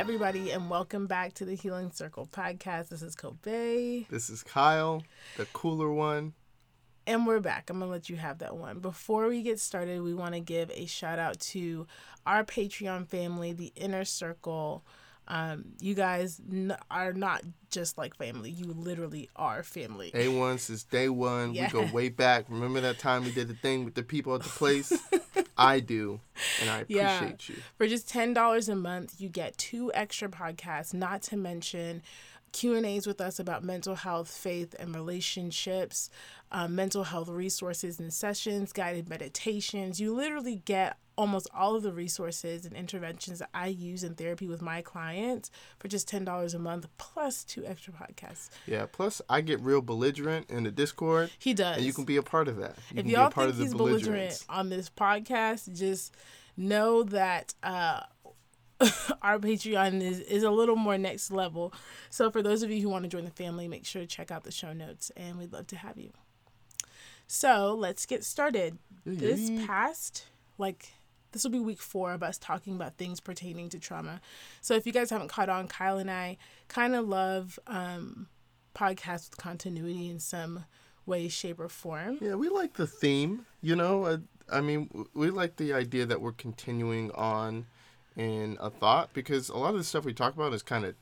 everybody, and welcome back to the Healing Circle podcast. This is Kobe. This is Kyle, the cooler one. And we're back. I'm going to let you have that one. Before we get started, we want to give a shout out to our Patreon family, the Inner Circle. Um, you guys n- are not just like family. You literally are family. A1 since day one. Yeah. We go way back. Remember that time we did the thing with the people at the place? I do. And I appreciate Yeah. you. For just ten dollars a month, you get two extra podcasts, not to mention Q and A's with us about mental health, faith, and relationships, um, mental health resources and sessions, guided meditations. You literally get almost all of the resources and interventions that I use in therapy with my clients for just ten dollars a month, plus two extra podcasts. Yeah. Plus, I get real belligerent in the Discord. He does. And you can be a part of that. You if can y'all a part think of he's belligerent on this podcast, just know that uh, our Patreon is, is a little more next level. So for those of you who want to join the family, make sure to check out the show notes, and we'd love to have you. So let's get started. This past, like, this will be week four of us talking about things pertaining to trauma. So if you guys haven't caught on, Kyle and I kind of love um, podcasts with continuity in some way, shape, or form. Yeah, we like the theme. You know, uh, I mean, we like the idea that we're continuing on in a thought because a lot of the stuff we talk about is kind of,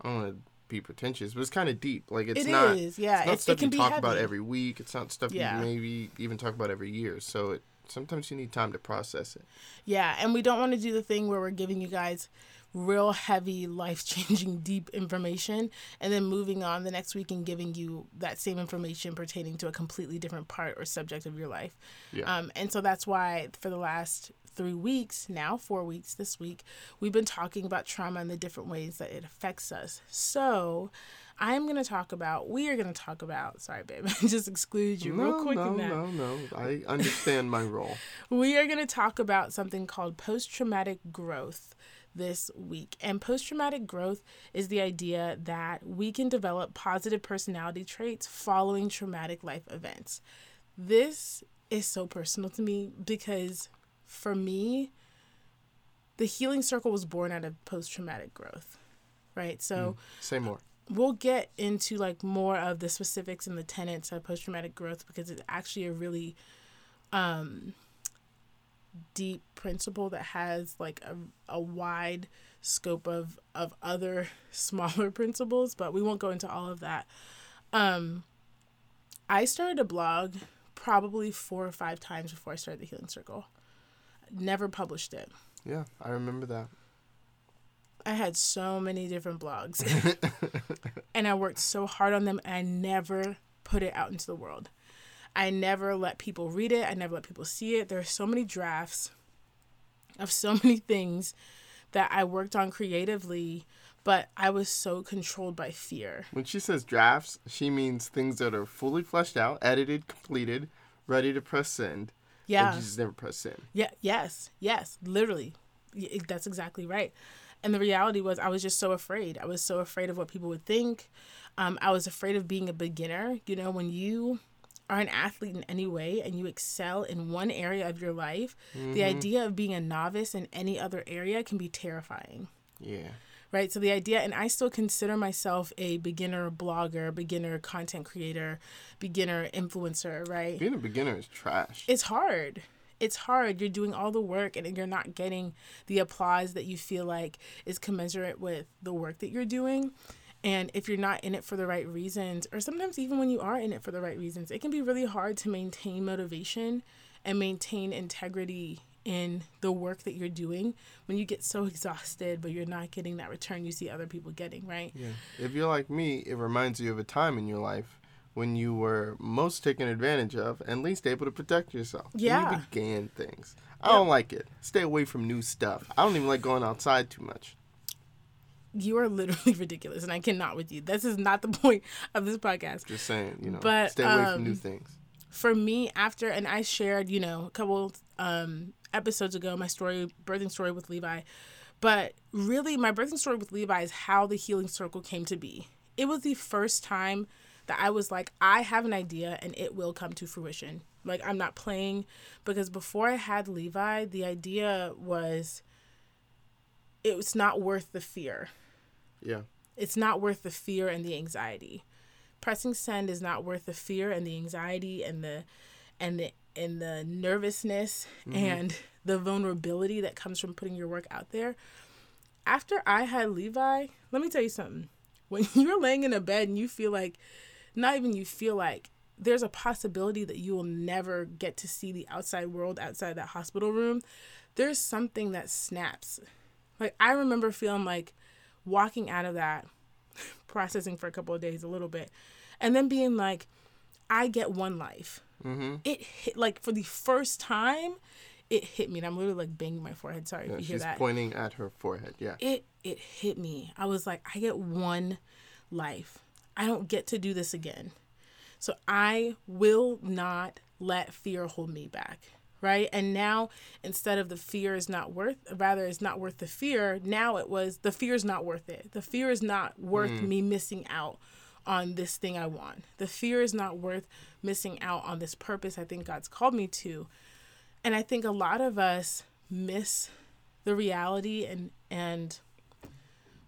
I don't want to be pretentious, but it's kind of deep. Like it's It not. is, yeah. It's not It- it stuff can you talk about every week. It's not stuff Yeah. you maybe even talk about every year. So it, sometimes you need time to process it. Yeah, and we don't want to do the thing where we're giving you guys real heavy, life changing, deep information and then moving on the next week and giving you that same information pertaining to a completely different part or subject of your life. Yeah. Um, and so that's why for the last three weeks, now four weeks this week, we've been talking about trauma and the different ways that it affects us. So I'm going to talk about, we are going to talk about, sorry, babe, I just excluded you real quick no, in that no, no. I understand my role. we are going to talk about something called post traumatic growth this week. And post traumatic growth is the idea that we can develop positive personality traits following traumatic life events. This is so personal to me because for me, the healing circle was born out of post traumatic growth, right? So, mm, Say more. We'll get into like more of the specifics and the tenets of post traumatic growth because it's actually a really um deep principle that has like a, a wide scope of of other smaller principles but we won't go into all of that. Um i started a blog probably four or five times before i started the healing circle. Never published it. Yeah, I remember that. I had so many different blogs and I worked so hard on them and I never put it out into the world. I never let people read it. I never let people see it. There are so many drafts of so many things that I worked on creatively, but I was so controlled by fear. When she says drafts, she means things that are fully fleshed out, edited, completed, ready to press send. Yeah. And you just never press send. Yeah, yes, yes, literally. That's exactly right. And the reality was, I was just so afraid. I was so afraid of what people would think. Um, I was afraid of being a beginner. You know, when you are an athlete in any way and you excel in one area of your life, the idea of being a novice in any other area can be terrifying Yeah. right? So the idea, and I still consider myself a beginner blogger, beginner content creator, beginner influencer, right? Being a beginner is trash. It's hard. It's hard. You're doing all the work and you're not getting the applause that you feel like is commensurate with the work that you're doing. And if you're not in it for the right reasons, or sometimes even when you are in it for the right reasons, it can be really hard to maintain motivation and maintain integrity in the work that you're doing when you get so exhausted, but you're not getting that return you see other people getting, right? Yeah. If you're like me, it reminds you of a time in your life when you were most taken advantage of and least able to protect yourself. When Yeah. You began things. I don't like it. Stay away from new stuff. I don't even like going outside too much. You are literally ridiculous, and I cannot with you. This is not the point of this podcast. Just saying, you know, But, stay away from new um, things. for me after and i shared you know a couple um episodes ago my story birthing story with levi but really my birthing story with levi is how the healing circle came to be it was the first time that i was like i have an idea and it will come to fruition like i'm not playing because before i had levi the idea was it's not worth the fear. Yeah. It's not worth the fear and the anxiety. Pressing send is not worth the fear and the anxiety and the and the and the nervousness mm-hmm. and the vulnerability that comes from putting your work out there. After I had Levi, let me tell you something. When you're laying in a bed and you feel like not even you feel like there's a possibility that you will never get to see the outside world outside that hospital room, there's something that snaps. Like I remember feeling like walking out of that, processing for a couple of days, a little bit, and then being like, I get one life. Mm-hmm. It hit like for the first time, it hit me, and I'm literally like banging my forehead. Sorry Yeah, if you hear she's that. pointing at her forehead. Yeah. It it hit me. I was like, I get one life. I don't get to do this again. So I will not let fear hold me back. Right. And now instead of the fear is not worth rather it's not worth the fear, now it was the fear is not worth it. The fear is not worth mm. me missing out on this thing I want. The fear is not worth missing out on this purpose I think God's called me to. And I think a lot of us miss the reality and and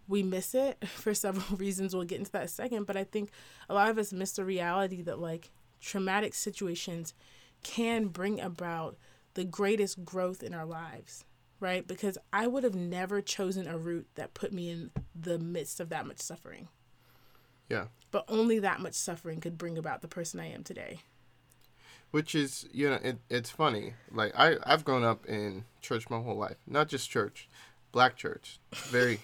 we miss it for several reasons. We'll get into that second, but I think a lot of us miss the reality that like traumatic situations can bring about the greatest growth in our lives, right? Because I would have never chosen a route that put me in the midst of that much suffering. Yeah. But only that much suffering could bring about the person I am today. Which is, you know, it, it's funny. Like I, I've grown up in church my whole life. Not just church, black church. Very,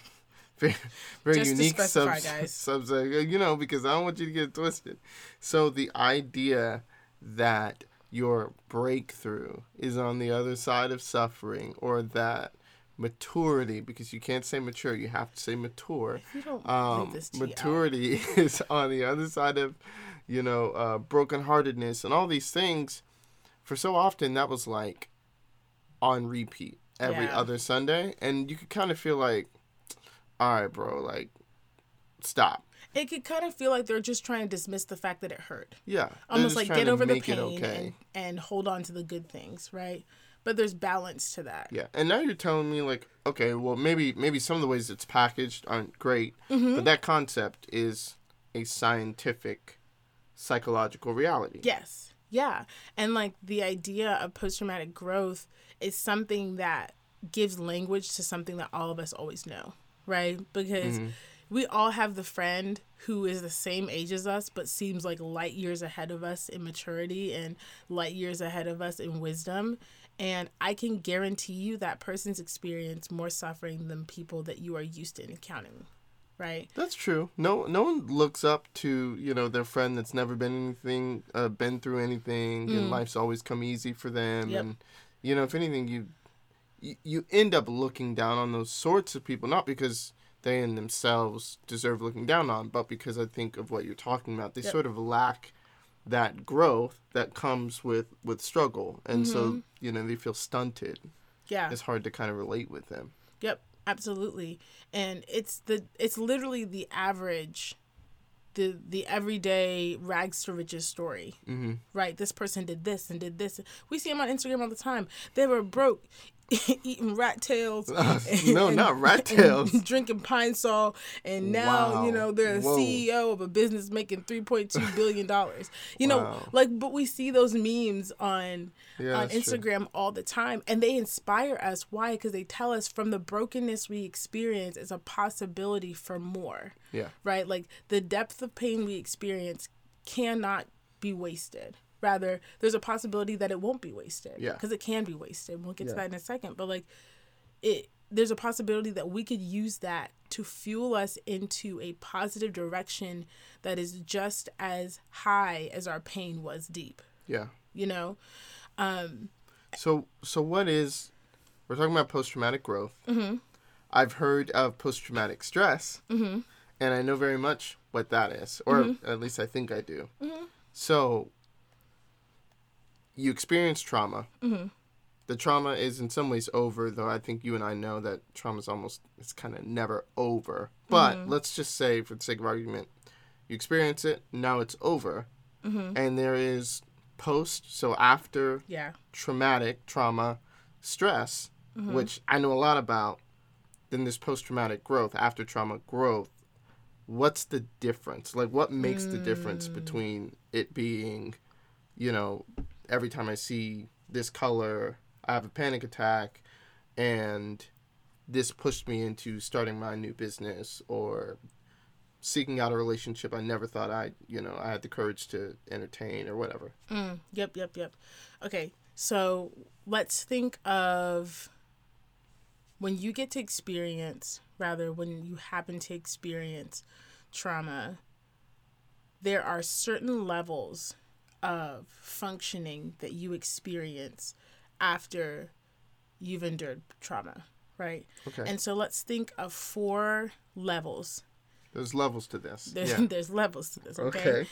very, very Just unique specify, guys. subset. You know, because I don't want you to get it twisted. So the idea that your breakthrough is on the other side of suffering, or that maturity, because you can't say mature, you have to say mature If you don't um, leave this tea out, maturity is on the other side of you know uh, brokenheartedness and all these things for so often that was like on repeat every Yeah. other sunday and you could kind of feel like all right bro like stop it could kind of feel like they're just trying to dismiss the fact that it hurt. yeah almost like get over the pain and, and hold on to the good things, right? But there's balance to that. yeah and now you're telling me like okay well maybe maybe some of the ways it's packaged aren't great Mm-hmm. but that concept is a scientific psychological reality Yes. Yeah. And like the idea of post traumatic growth is something that gives language to something that all of us always know, right? Because we all have the friend who is the same age as us but seems like light years ahead of us in maturity and light years ahead of us in wisdom. And I can guarantee you that person's experienced more suffering than people that you are used to encountering, right? That's true. No, no one looks up to you know their friend that's never been anything, uh, been through anything, and life's always come easy for them. Yep. And you know, if anything, you, you you end up looking down on those sorts of people, not because they in themselves deserve looking down on, but because I think of what you're talking about. They Yep. sort of lack that growth that comes with with struggle, and so you know they feel stunted. Yeah. It's hard to kind of relate with them. Yep, absolutely. And it's the it's literally the average the the everyday rags to riches story. Mm-hmm. Right? This person did this and did this. We see them on Instagram all the time. They were broke eating rat tails. no, not rat and tails. drinking pine sol and now, Wow. you know, they're a Whoa. CEO of a business making 3.2 billion dollars. You know, Wow. like but we see those memes on Yeah, on that's true. Instagram all the time and they inspire us why because they tell us from the brokenness we experience is a possibility for more Yeah. right like the depth of pain we experience cannot be wasted rather there's a possibility that it won't be wasted Yeah. because it can be wasted we'll get to that in a second but like it there's a possibility that we could use that to fuel us into a positive direction that is just as high as our pain was deep Yeah. you know um So so what is we're talking about post traumatic growth. Mm-hmm. I've heard of post traumatic stress, mm-hmm. and I know very much what that is, or Mm-hmm. at least I think I do. So you experience trauma. Mm-hmm. The trauma is in some ways over, though I think you and I know that trauma is almost it's kind of never over. But Mm-hmm. let's just say, for the sake of argument, you experience it. Now it's over, Mm-hmm. and there is post. So after yeah traumatic trauma stress, Mm-hmm. which I know a lot about. then this post traumatic growth, after trauma growth, what's the difference? Like, what makes the difference Mm. between it being, you know, every time I see this color, I have a panic attack, and this pushed me into starting my new business or seeking out a relationship I never thought I, you know, I had the courage to entertain or whatever. Mm, yep, yep, yep. Okay, so let's think of when you get to experience, rather, when you happen to experience trauma, there are certain levels of functioning that you experience after you've endured trauma, right? Okay. And so let's think of four levels. There's levels to this. There's, yeah. there's levels to this, okay? Okay.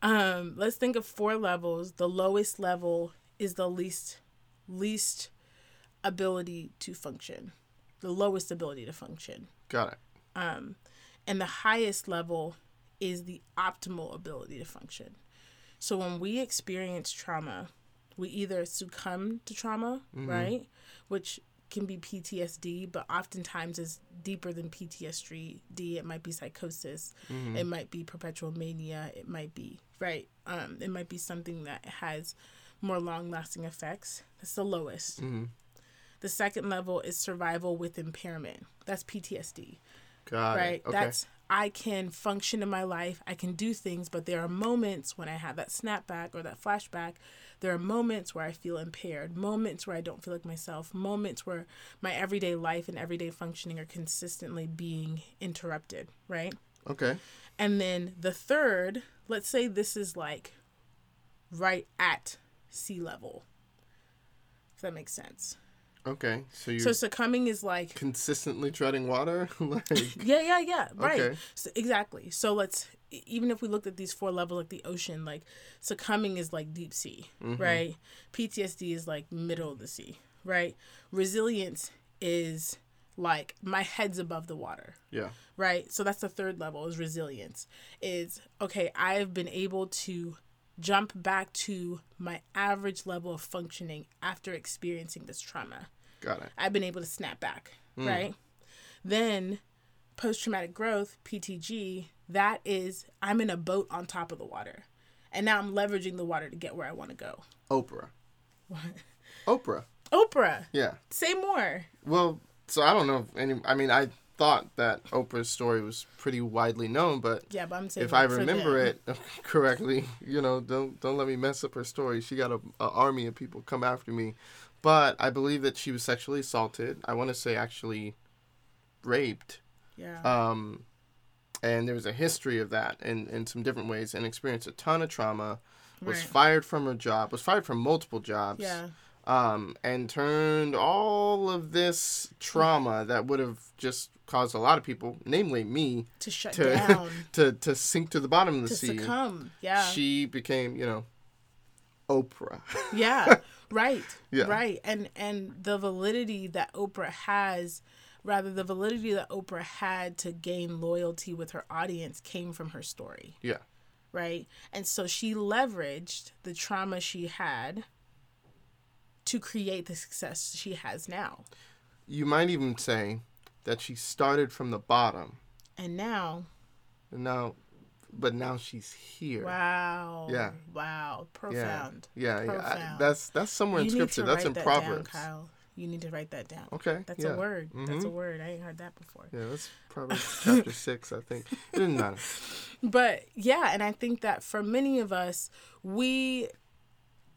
Um, let's think of four levels. The lowest level is the least least ability to function. The lowest ability to function. Got it. Um, and the highest level is the optimal ability to function. So when we experience trauma, we either succumb to trauma, right? Which can be PTSD, but oftentimes is deeper than PTSD. It might be psychosis. It might be perpetual mania. It might be right. Um, it might be something that has more long-lasting effects. That's the lowest. Mhm. The second level is survival with impairment. That's PTSD Got right. Okay. that's i can function in my life i can do things but there are moments when i have that snapback or that flashback. There are moments where i feel impaired moments where i don't feel like myself moments where my everyday life and everyday functioning are consistently being interrupted right? Okay. and then the third let's say this is like right at sea level if that makes sense Okay. So you're so succumbing is like consistently treading water? like Yeah, yeah, yeah. Right. Okay. So, exactly. So let's even if we looked at these four levels like the ocean, like succumbing is like deep sea, mm-hmm. right? PTSD is like middle of the sea, right? Resilience is like my head's above the water, Yeah. right? So that's the third level is resilience. Is okay, I have been able to jump back to my average level of functioning after experiencing this trauma. Got it. I've been able to snap back, hmm. right? Then post traumatic growth, PTG, that is I'm in a boat on top of the water. And now I'm leveraging the water to get where I want to go. Oprah. What? Oprah. Oprah, Yeah. say more. Well, so I don't know if any I mean I thought that Oprah's story was pretty widely known, but Yeah, but I'm saying if I remember it correctly, you know, don't don't let me mess up her story. She got a, a army of people come after me, but I believe that she was sexually assaulted. I want to say actually raped. Yeah. Um, and there was a history of that in in some different ways, and experienced a ton of trauma. Was Right. fired from her job. Was fired from multiple jobs yeah. Um, and turned all of this trauma that would have just caused a lot of people, namely me, To shut to down. to to sink to the bottom of the to sea. succumb. Yeah. She became, you know, Oprah. yeah right Yeah. right and and the validity that oprah has rather the validity that oprah had to gain loyalty with her audience came from her story yeah, right and so she leveraged the trauma she had to create the success she has now you might even say that she started from the bottom, and now now, but now she's here. wow Yeah. wow Yeah, profound yeah, yeah. I- that's that's somewhere in you need scripture. That's write in that Proverbs. down kyle you need to write that down Okay, that's yeah. a word that's a Mhm. word i ain't heard that before Yeah, that's Proverbs chapter six, I think. It didn't matter. but yeah and i think that for many of us we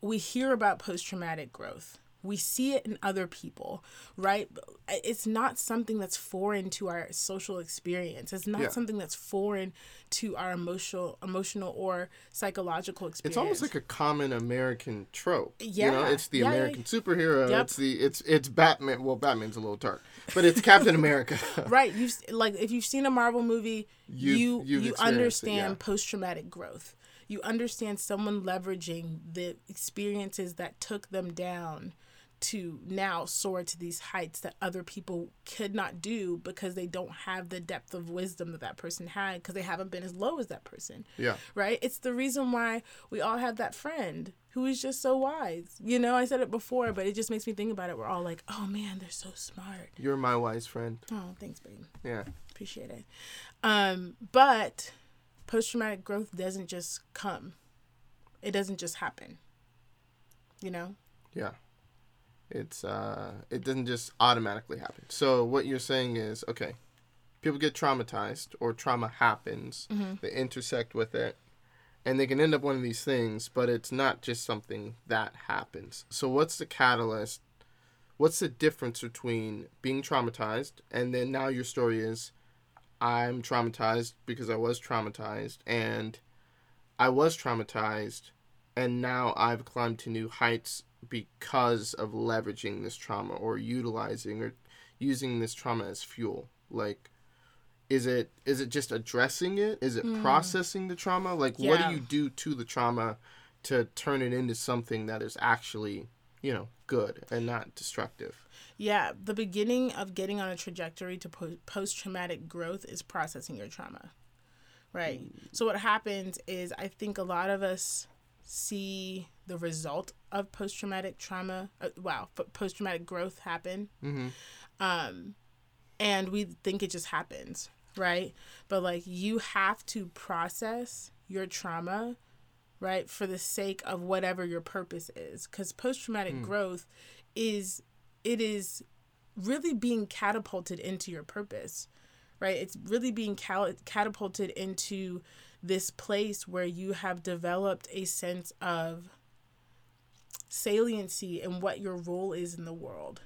we hear about post-traumatic growth we see it in other people right it's not something that's foreign to our social experience it's not Yeah. something that's foreign to our emotional emotional or psychological experience It's almost like a common American trope. You know, Yeah, it's the yeah, yeah. American superhero. Yep. It's the it's it's Batman. Well, Batman's a little dark, but it's Captain America. right you've like if you've seen a marvel movie You've- you you've you understand yeah. post-traumatic growth you understand someone leveraging the experiences that took them down to now soar to these heights that other people could not do because they don't have the depth of wisdom that that person had because they haven't been as low as that person. Yeah. Right? It's the reason why we all have that friend who is just so wise. You know, I said it before, but it just makes me think about it. We're all like, oh man, they're so smart. You're my wise friend. Oh, thanks, babe. Yeah. Appreciate it. Um, but post traumatic growth doesn't just come, it doesn't just happen. You know? Yeah. It's uh it doesn't just automatically happen. So what you're saying is, okay, people get traumatized or trauma happens, they intersect with it, and they can end up one of these things, but it's not just something that happens. So what's the catalyst? What's the difference between being traumatized and then now your story is I'm traumatized because I was traumatized and I was traumatized and now I've climbed to new heights because of leveraging this trauma or utilizing or using this trauma as fuel. Like is it is it just addressing it? Is it mm. processing the trauma? Like what do you do to the trauma to turn it into something that is actually you know good and not destructive Yeah, the beginning of getting on a trajectory to po- post traumatic growth is processing your trauma. Right. So, what happens is I think a lot of us see the result of post traumatic trauma, uh, wow, post traumatic growth happen. mm-hmm. Um, and we think it just happens. Right. But like you have to process your trauma right for the sake of whatever your purpose is. Because post-traumatic hmm. growth is it is really being catapulted into your purpose right? It's really being cal- catapulted into this place where you have developed a sense of saliency in what your role is in the world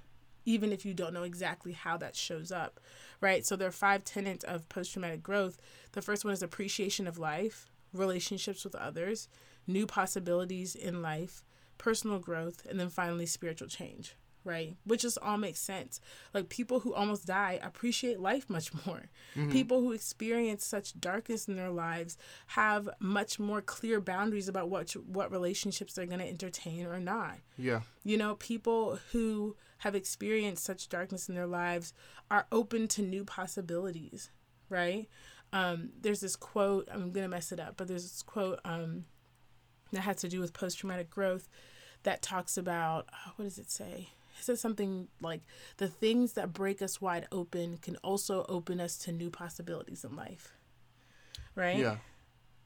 even if you don't know exactly how that shows up right? So there are five tenets of post-traumatic growth. The first one is appreciation of life relationships with others new possibilities in life personal growth and then finally spiritual change right? Which just all makes sense. Like people who almost die appreciate life much more. People who experience such darkness in their lives have much more clear boundaries about what what relationships they're going to entertain or not. Yeah. You know, people who have experienced such darkness in their lives are open to new possibilities, right? Um, there's this quote, I'm going to mess it up, but there's this quote um, that has to do with post traumatic growth that talks about, oh, what does it say? It says something like, the things that break us wide open can also open us to new possibilities in life, right? yeah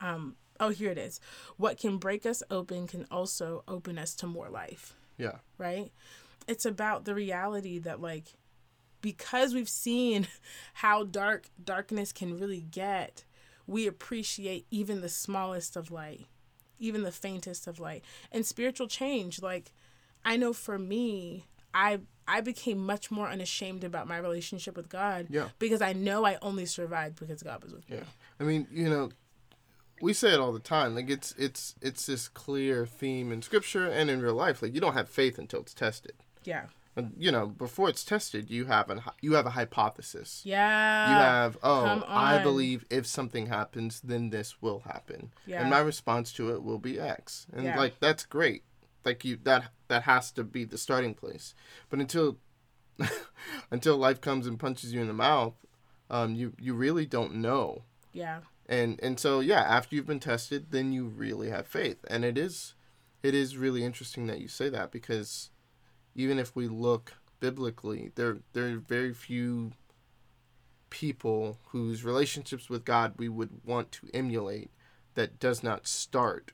Um, oh, here it is. What can break us open can also open us to more life yeah right? It's about the reality that like because we've seen how dark darkness can really get, we appreciate even the smallest of light, even the faintest of light. And spiritual change, like I know for me, I I became much more unashamed about my relationship with God Yeah. because I know I only survived because God was with me. Yeah, I mean, you know, we say it all the time. Like it's it's it's this clear theme in scripture and in real life. Like you don't have faith until it's tested. Yeah. And you know, before it's tested, you have an you have a hypothesis. Yeah. You have oh, I believe if something happens, then this will happen, Yeah. and my response to it will be X. And Yeah. like that's great. Like you that that has to be the starting place. But until until life comes and punches you in the mouth, um, you you really don't know yeah. and and so yeah after you've been tested then you really have faith and it is it is really interesting that you say that because even if we look biblically there there are very few people whose relationships with God we would want to emulate that does not start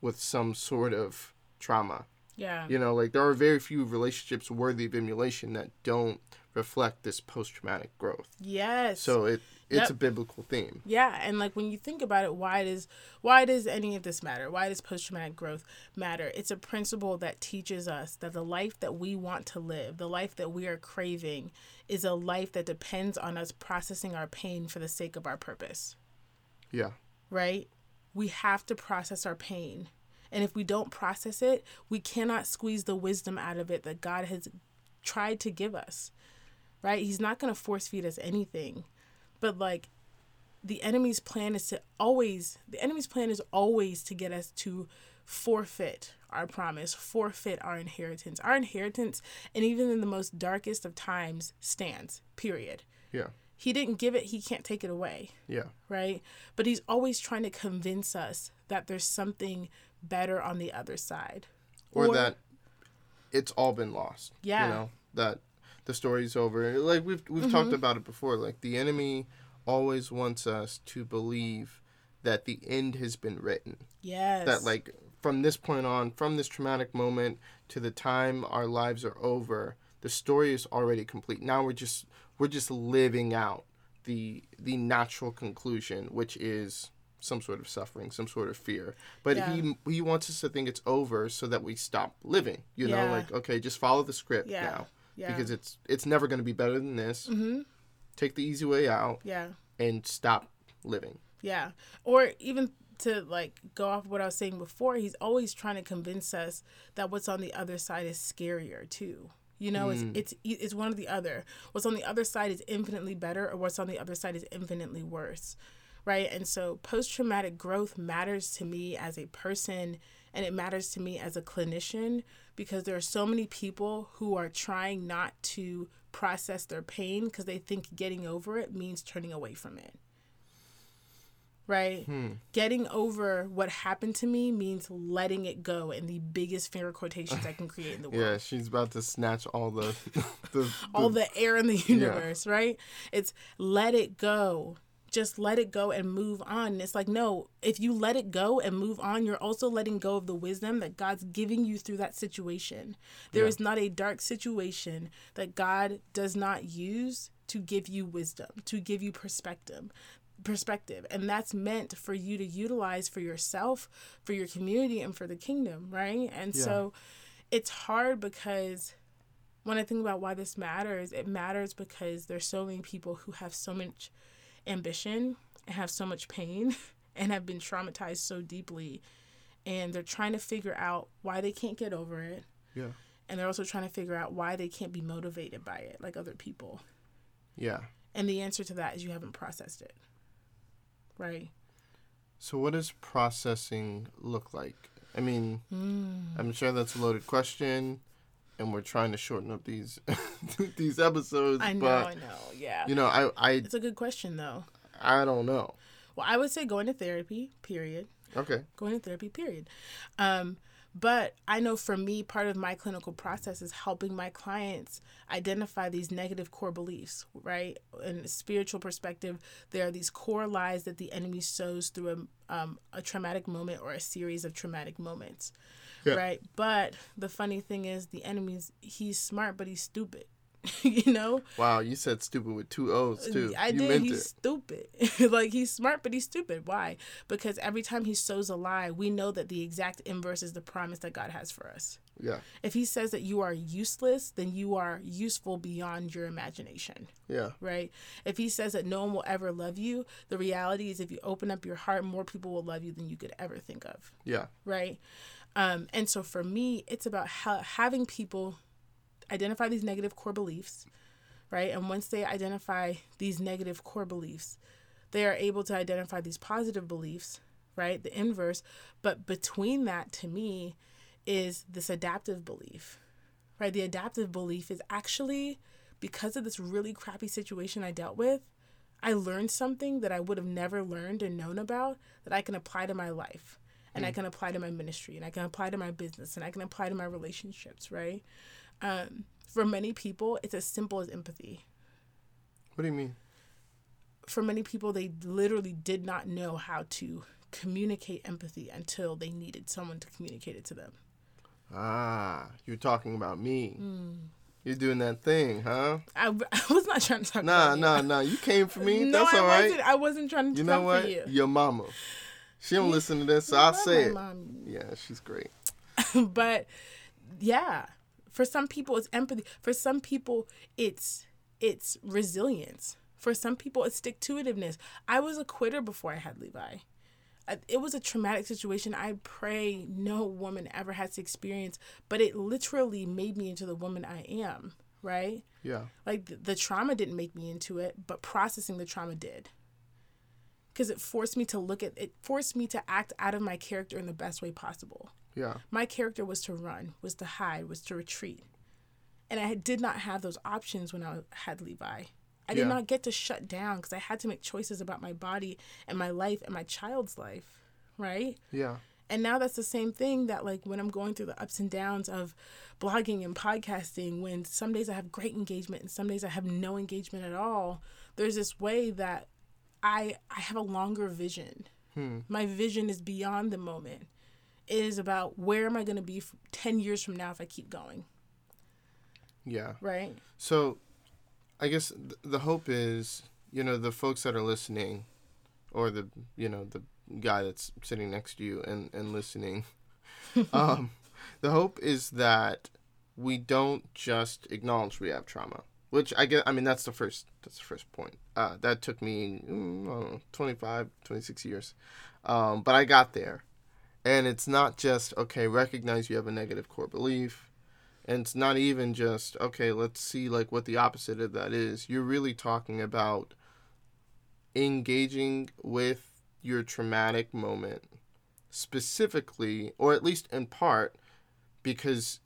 with some sort of trauma Yeah. you know like there are very few relationships worthy of emulation that don't reflect this post-traumatic growth Yes. so it it's Yep. a biblical theme Yeah, and like when you think about it, why does why does any of this matter? Why does post traumatic growth matter? It's a principle that teaches us that the life that we want to live, the life that we are craving, is a life that depends on us processing our pain for the sake of our purpose. yeah Right? We have to process our pain. And if we don't process it, we cannot squeeze the wisdom out of it that God has tried to give us. Right? He's not going to force feed us anything. But like the enemy's plan is to always the enemy's plan is always to get us to forfeit our promise, forfeit our inheritance. Our inheritance, and even in the most darkest of times, stands, period. Yeah. He didn't give it, he can't take it away, Yeah. right? But he's always trying to convince us that there's something better on the other side. Or, that it's all been lost. Yeah. You know, that the story's over. Like we've we've talked mm-hmm. about it before. Like the enemy always wants us to believe that the end has been written. Yes. That like from this point on, from this traumatic moment to the time our lives are over, the story is already complete. Now we're just we're just living out the the natural conclusion, which is some sort of suffering, some sort of fear. But Yeah. he he wants us to think it's over so that we stop living. You know, like okay, just follow the script Yeah. now yeah. because it's it's never going to be better than this. Mm-hmm. Take the easy way out yeah. and stop living. Yeah. Or even to like go off what I was saying before, he's always trying to convince us that what's on the other side is scarier too. You know, it's it's it's one or the other. What's on the other side is infinitely better or what's on the other side is infinitely worse. Right? And so post traumatic growth matters to me as a person and it matters to me as a clinician because there are so many people who are trying not to process their pain because they think getting over it means turning away from it right? Hmm. Getting over what happened to me means letting it go in the biggest finger quotations I can create in the world. Yeah, she's about to snatch all the the, All the air in the universe, right? It's let it go. Just let it go and move on. And it's like, no, if you let it go and move on, you're also letting go of the wisdom that God's giving you through that situation. There is not a dark situation that God does not use to give you wisdom, to give you perspective perspective and that's meant for you to utilize for yourself for your community and for the kingdom right and Yeah. so it's hard because when i think about why this matters it matters because there's so many people who have so much ambition and have so much pain and have been traumatized so deeply. And they're trying to figure out why they can't get over it. Yeah. And they're also trying to figure out why they can't be motivated by it like other people. Yeah. and the answer to that is you haven't processed it. Right? So what does processing look like? I mean, Hmm. I'm sure that's a loaded question, and we're trying to shorten up these these episodes. I know, but I know. Yeah. you know, I I it's a good question though. I don't know. Well, I would say going to therapy, period. Okay. Going to therapy, period. Um, but I know for me, part of my clinical process is helping my clients identify these negative core beliefs, right? In a spiritual perspective, there are these core lies that the enemy sows through a, um, a traumatic moment or a series of traumatic moments, Yeah. right? But the funny thing is, the enemy's, he's smart, but he's stupid. you know Wow, you said stupid with two O's too. I you did. He's it. stupid. like he's smart, but he's stupid. Why? Because every time he sows a lie, we know that the exact inverse is the promise that God has for us. Yeah. If he says that you are useless, then you are useful beyond your imagination, Yeah. right? If he says that no one will ever love you, the reality is if you open up your heart, more people will love you than you could ever think of Yeah. right? Um, and so for me, it's about ha- having people identify these negative core beliefs, right? And once they identify these negative core beliefs, they are able to identify these positive beliefs, right? The inverse. But between that, to me, is this adaptive belief, right? The adaptive belief is actually because of this really crappy situation I dealt with, I learned something that I would have never learned and known about that I can apply to my life and I can apply to my ministry and I can apply to my business and I can apply to my relationships, right? Um, for many people, it's as simple as empathy. What do you mean? For many people, they literally did not know how to communicate empathy until they needed someone to communicate it to them. Ah, you're talking about me. Hmm. You're doing that thing, huh? I, I was not trying to talk Nah, about you. nah, nah. You came for me. No, That's I all right. wasn't. I wasn't trying to You know what? you. Your mama. She don't listen to this, so I I'll say it. mom. Yeah, she's great. but yeah for some people it's empathy for some people it's it's resilience for some people it's stick to itiveness i was a quitter before i had levi uh, it was a traumatic situation i pray no woman ever has to experience but it literally made me into the woman i am right Yeah. like the, the trauma didn't make me into it but processing the trauma did because it forced me to look at it forced me to act out of my character in the best way possible Yeah. My character was to run, was to hide, was to retreat. And I did not have those options when I had Levi. I did Yeah. not get to shut down because I had to make choices about my body and my life and my child's life, right? Yeah. And now that's the same thing that like when I'm going through the ups and downs of blogging and podcasting, when some days I have great engagement and some days I have no engagement at all, there's this way that I I have a longer vision. My vision is beyond the moment. It is about where am I going to be f- 10 years from now if I keep going, Yeah. right? So, I guess th- the hope is, you know, the folks that are listening, or the, you know, the guy that's sitting next to you and, and listening, um, the hope is that we don't just acknowledge we have trauma. Which I get, I mean, that's the first, that's the first point. Uh, that took me, mm, I don't know, 25, 26 years. Um, but I got there. And it's not just, okay, recognize you have a negative core belief and it's not even just okay let's see like what the opposite of that is you're really talking about engaging with your traumatic moment specifically or at least in part because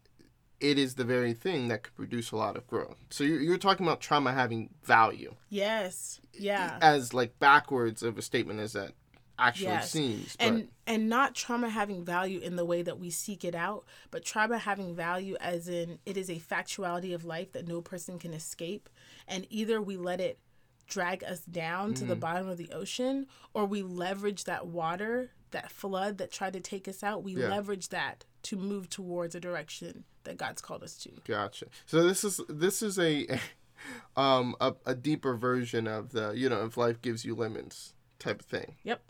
it is the very thing that could produce a lot of growth so you're, you're talking about trauma having value Yes. Yeah. as like backwards of a statement as that actually Yes. seems but and and not trauma having value in the way that we seek it out but trauma having value as in it is a factuality of life that no person can escape and either we let it drag us down to Mm. the bottom of the ocean or we leverage that water that flood that tried to take us out we Yeah. leverage that to move towards a direction that god's called us to Gotcha. So this is this is a um a, a deeper version of the you know if life gives you lemons type of thing. yep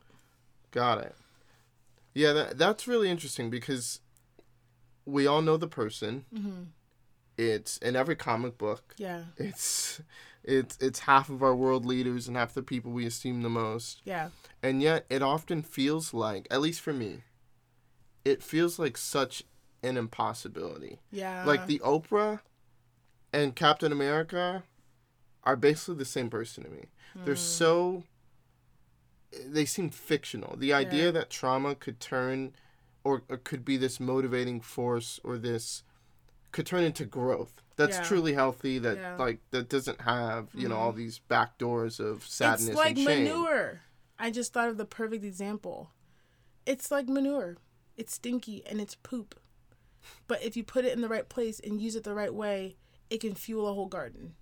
Got it. Yeah, that that's really interesting because we all know the person. mm-hmm. It's in every comic book. yeah It's it's it's half of our world leaders and half the people we esteem the most. yeah And yet it often feels like, at least for me, it feels like such an impossibility. yeah like the Oprah and Captain America are basically the same person to me. They're hmm. so they seem fictional. The idea Yeah. that trauma could turn or, or could be this motivating force or this could turn into growth. That's Yeah. truly healthy that Yeah. like that doesn't have, you know, all hmm. these back doors of sadness It's like manure. I just thought of the perfect example. It's like manure. It's stinky and it's poop. But if you put it in the right place and use it the right way, it can fuel a whole garden.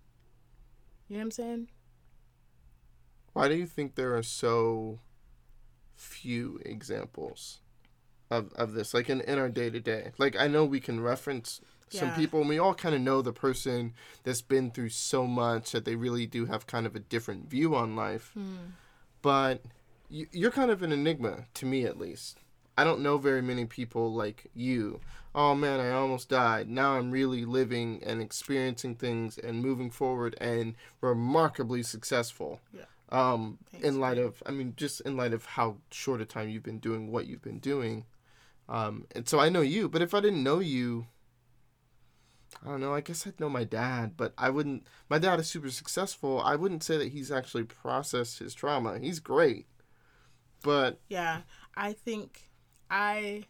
You know what I'm saying? Why do you think there are so few examples of, of this, like in, in our day to day? Like, I know we can reference some Yeah. people, and we all kind of know the person that's been through so much that they really do have kind of a different view on life. Hmm. But you, you're kind of an enigma, to me at least. I don't know very many people like you. Oh man, I almost died. Now I'm really living and experiencing things and moving forward and remarkably successful. Yeah. Um, Thanks, in light man. of, I mean, just in light of how short a time you've been doing what you've been doing. Um, and so I know you, but if I didn't know you, I don't know. I guess I'd know my dad, but I wouldn't. My dad is super successful. I wouldn't say that he's actually processed his trauma. He's great, but Yeah. I think I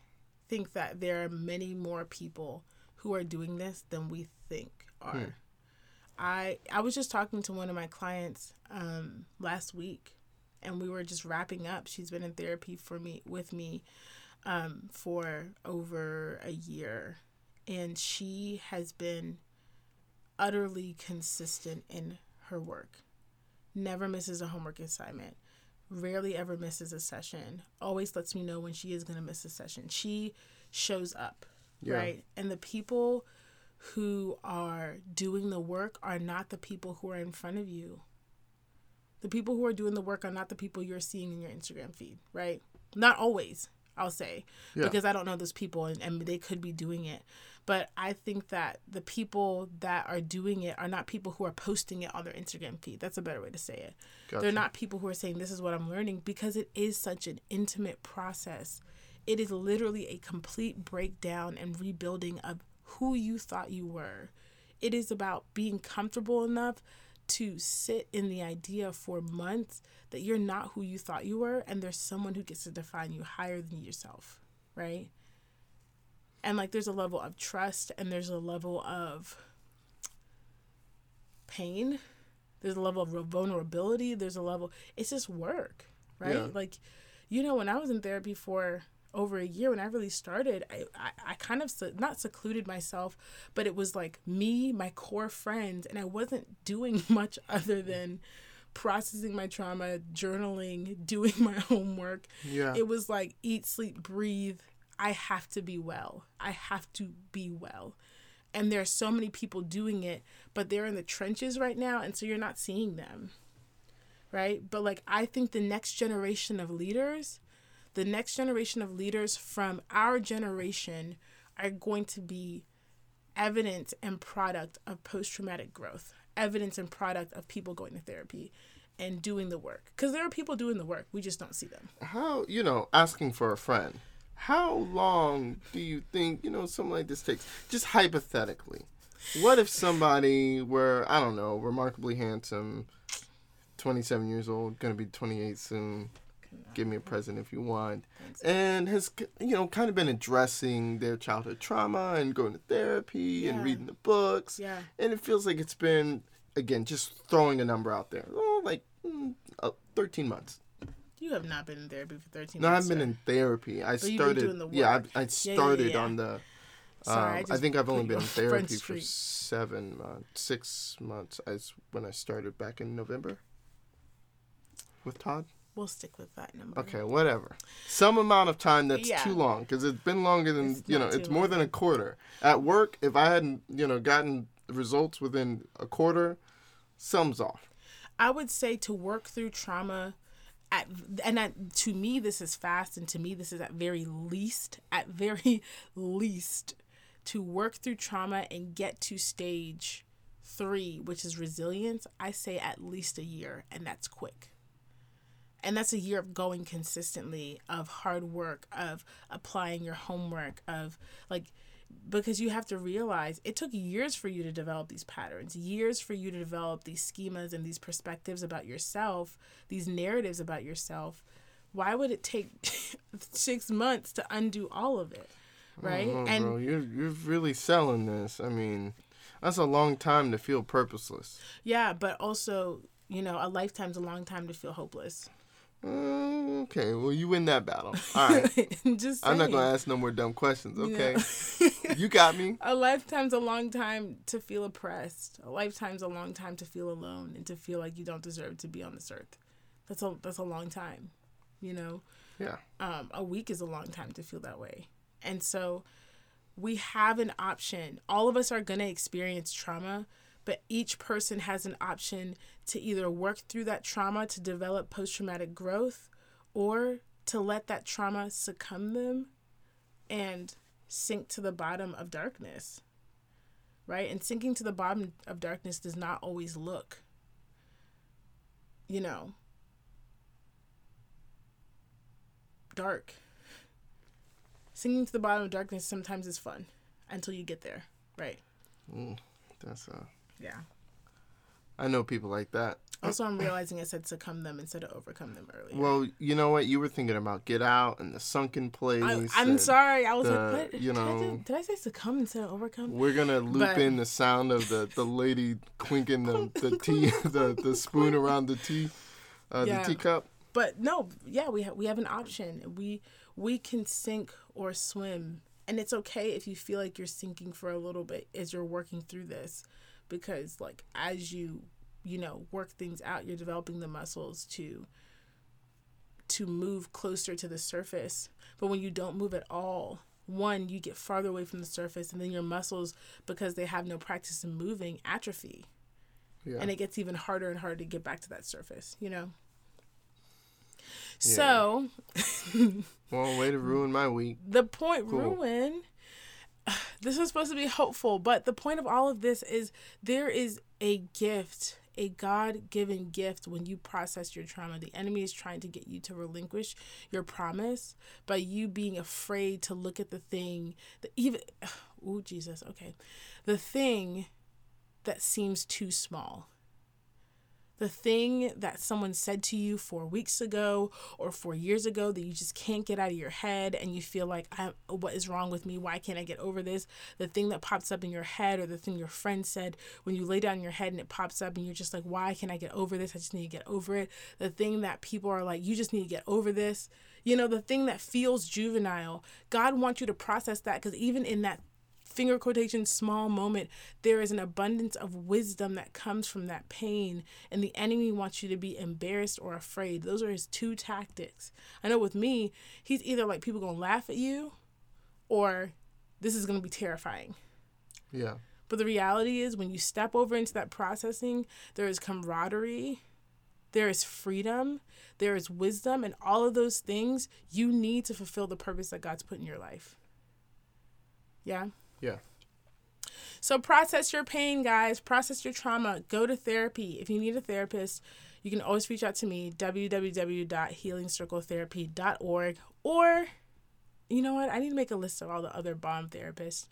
think that there are many more people who are doing this than we think are. I I was just talking to one of my clients um, last week, and we were just wrapping up. She's been in therapy for me with me um, for over a year, and she has been utterly consistent in her work. Never misses a homework assignment. Rarely ever misses a session. Always lets me know when she is going to miss a session. She shows up, Yeah. right? And the people who are doing the work are not the people who are in front of you. The people who are doing the work are not the people you're seeing in your Instagram feed, right? Not always, I'll say, Yeah. because I don't know those people and, and they could be doing it. But I think that the people that are doing it are not people who are posting it on their Instagram feed. That's a better way to say it. Gotcha. They're not people who are saying, This is what I'm learning, because it is such an intimate process. It is literally a complete breakdown and rebuilding of who you thought you were. It is about being comfortable enough to sit in the idea for months that you're not who you thought you were and there's someone who gets to define you higher than yourself, right? And like there's a level of trust and there's a level of pain. There's a level of vulnerability. There's a level, it's just work, right? Yeah. Like, you know, when I was in therapy for over a year, when I really started, I, I, I kind of se- not secluded myself, but it was like me, my core friends, and I wasn't doing much other than processing my trauma, journaling, doing my homework. Yeah. It was like eat, sleep, breathe. I have to be well. I have to be well. And there are so many people doing it, but they're in the trenches right now, and so you're not seeing them. Right? But like, I think the next generation of leaders, the next generation of leaders from our generation are going to be evidence and product of post traumatic growth, evidence and product of people going to therapy and doing the work. Because there are people doing the work, we just don't see them. How you know asking for a friend? How long do you think you know something like this takes? Just hypothetically, what if somebody were I don't know remarkably handsome, twenty seven years old, gonna be twenty eight soon. Give me a present if you want, and has you know kind of been addressing their childhood trauma and going to therapy and reading the books. Yeah. and it feels like it's been again just throwing a number out there. Oh, like mm, uh, thirteen months. You have not been in therapy for 13 No, months. No, I've been in therapy. I you've been started. doing the Yeah. I, I yeah, started yeah. on the. Um, Sorry, I I, think I've only been in therapy for seven months, six months. As when I started back in November. With Todd. We'll stick with that number. Okay, whatever. Some amount of time that's Yeah. too long because it's been longer than It's you know. It's more long. than a quarter. At work, if I hadn't you know gotten results within a quarter, sums off. I would say to work through trauma at and at, to me this is fast and to me this is at very least at very least to work through trauma and get to stage 3 which is resilience I say at least a year and that's quick. And that's a year of going consistently of hard work of applying your homework of like because you have to realize it took years for you to develop these patterns, years for you to develop these schemas and these perspectives about yourself, these narratives about yourself. Why would it take six months to undo all of it? Right? Oh, and bro, you're you're really selling this. I mean, that's a long time to feel purposeless. yeah, but also, you know, a lifetime's a long time to feel hopeless. Uh, okay, well you win that battle. All right, Just I'm not gonna ask no more dumb questions. Okay, know? you got me. a lifetime's a long time to feel oppressed. A lifetime's a long time to feel alone and to feel like you don't deserve to be on this earth. That's a that's a long time, you know. Yeah. Um, a week is a long time to feel that way, and so we have an option. All of us are gonna experience trauma, but each person has an option to either work through that trauma to develop post traumatic growth, or to let that trauma succumb them, and sink to the bottom of darkness. Right? And sinking to the bottom of darkness does not always look, you know, dark. Sinking to the bottom of darkness sometimes is fun until you get there. Right. Mm, that's uh. Yeah. I know people like that. Also, I'm realizing I said succumb them instead of overcome them earlier. Well, you know what? You were thinking about Get Out and the sunken place. I, I'm and sorry. I was the- like, what? you did, I know- do- did I say succumb instead of overcome? We're gonna loop But- in the sound of the, the lady clinking the, the tea the, the spoon around the tea uh, Yeah. the teacup. but no yeah we have we have an option we we can sink or swim and it's okay if you feel like you're sinking for a little bit as you're working through this because like as you you know work things out you're developing the muscles to to move closer to the surface but when you don't move at all one you get farther away from the surface and then your muscles because they have no practice in moving atrophy Yeah. and it gets even harder and harder to get back to that surface you know so well, way to ruin my week. the point Cool. ruin this is supposed to be hopeful but the point of all of this is there is a gift a god-given gift when you process your trauma. The enemy is trying to get you to relinquish your promise by you being afraid to look at the thing that even oh jesus okay. The thing that seems too small the thing that someone said to you four weeks ago or four years ago that you just can't get out of your head and you feel like, what is wrong with me? Why can't I get over this? The thing that pops up in your head or the thing your friend said when you lay down your head and it pops up and you're just like, why can't I get over this? I just need to get over it. The thing that people are like, you just need to get over this. You know, the thing that feels juvenile. God wants you to process that because even in that finger quotation small moment, there is an abundance of wisdom that comes from that pain. And the enemy wants you to be embarrassed or afraid. Those are his two tactics. I know with me, he's either like people gonna laugh at you or this is gonna be terrifying. Yeah. But the reality is when you step over into that processing, there is camaraderie, there is freedom, there is wisdom, and all of those things you need to fulfill the purpose that God's put in your life. Yeah. Yeah. So process your pain, guys. Process your trauma. Go to therapy. If you need a therapist, you can always reach out to me, www.healingcircletherapy.org. Or, you know what? I need to make a list of all the other bomb therapists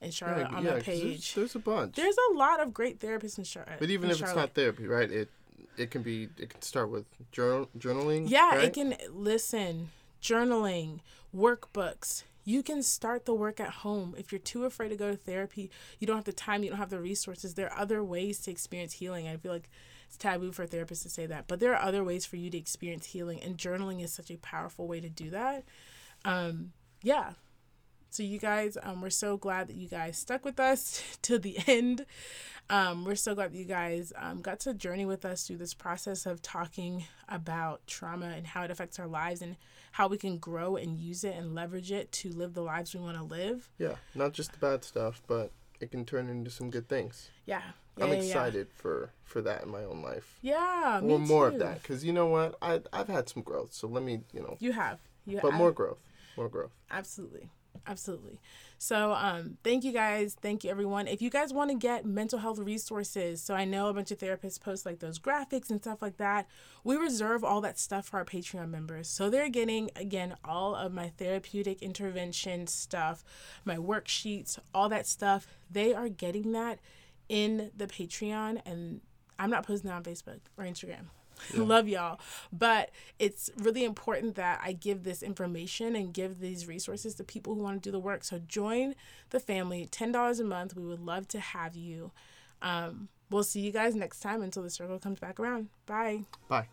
in Charlotte yeah, on yeah, my page. There's, there's, a bunch. There's a lot of great therapists in Charlotte. But even if Charlotte. it's not therapy, right? It it can be. It can start with journal journaling. Yeah, right? it can listen, journaling, workbooks, you can start the work at home. If you're too afraid to go to therapy, you don't have the time, you don't have the resources. There are other ways to experience healing. I feel like it's taboo for therapists to say that, but there are other ways for you to experience healing, and journaling is such a powerful way to do that. Um, yeah. So you guys, um, we're so glad that you guys stuck with us to the end. Um, we're so glad that you guys um, got to journey with us through this process of talking about trauma and how it affects our lives and how we can grow and use it and leverage it to live the lives we want to live. Yeah, not just the bad stuff, but it can turn into some good things. Yeah. yeah I'm excited yeah. for for that in my own life. Yeah, me more too. of that because you know what I I've had some growth, so let me you know. You have. You but more growth, more growth. Absolutely, absolutely. So, um, thank you guys. Thank you, everyone. If you guys want to get mental health resources, so I know a bunch of therapists post like those graphics and stuff like that. We reserve all that stuff for our Patreon members. So, they're getting, again, all of my therapeutic intervention stuff, my worksheets, all that stuff. They are getting that in the Patreon, and I'm not posting that on Facebook or Instagram. Yeah. Love y'all. But it's really important that I give this information and give these resources to people who want to do the work. So join the family, $10 a month. We would love to have you. Um, we'll see you guys next time until the circle comes back around. Bye. Bye.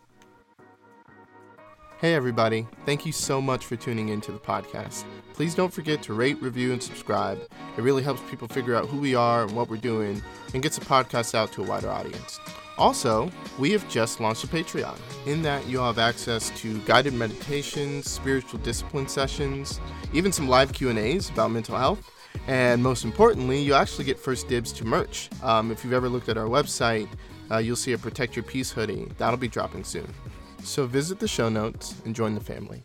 Hey, everybody. Thank you so much for tuning into the podcast. Please don't forget to rate, review, and subscribe. It really helps people figure out who we are and what we're doing and gets the podcast out to a wider audience. Also, we have just launched a Patreon. In that, you'll have access to guided meditations, spiritual discipline sessions, even some live Q&As about mental health, and most importantly, you'll actually get first dibs to merch. Um, if you've ever looked at our website, uh, you'll see a Protect Your Peace hoodie. That'll be dropping soon. So visit the show notes and join the family.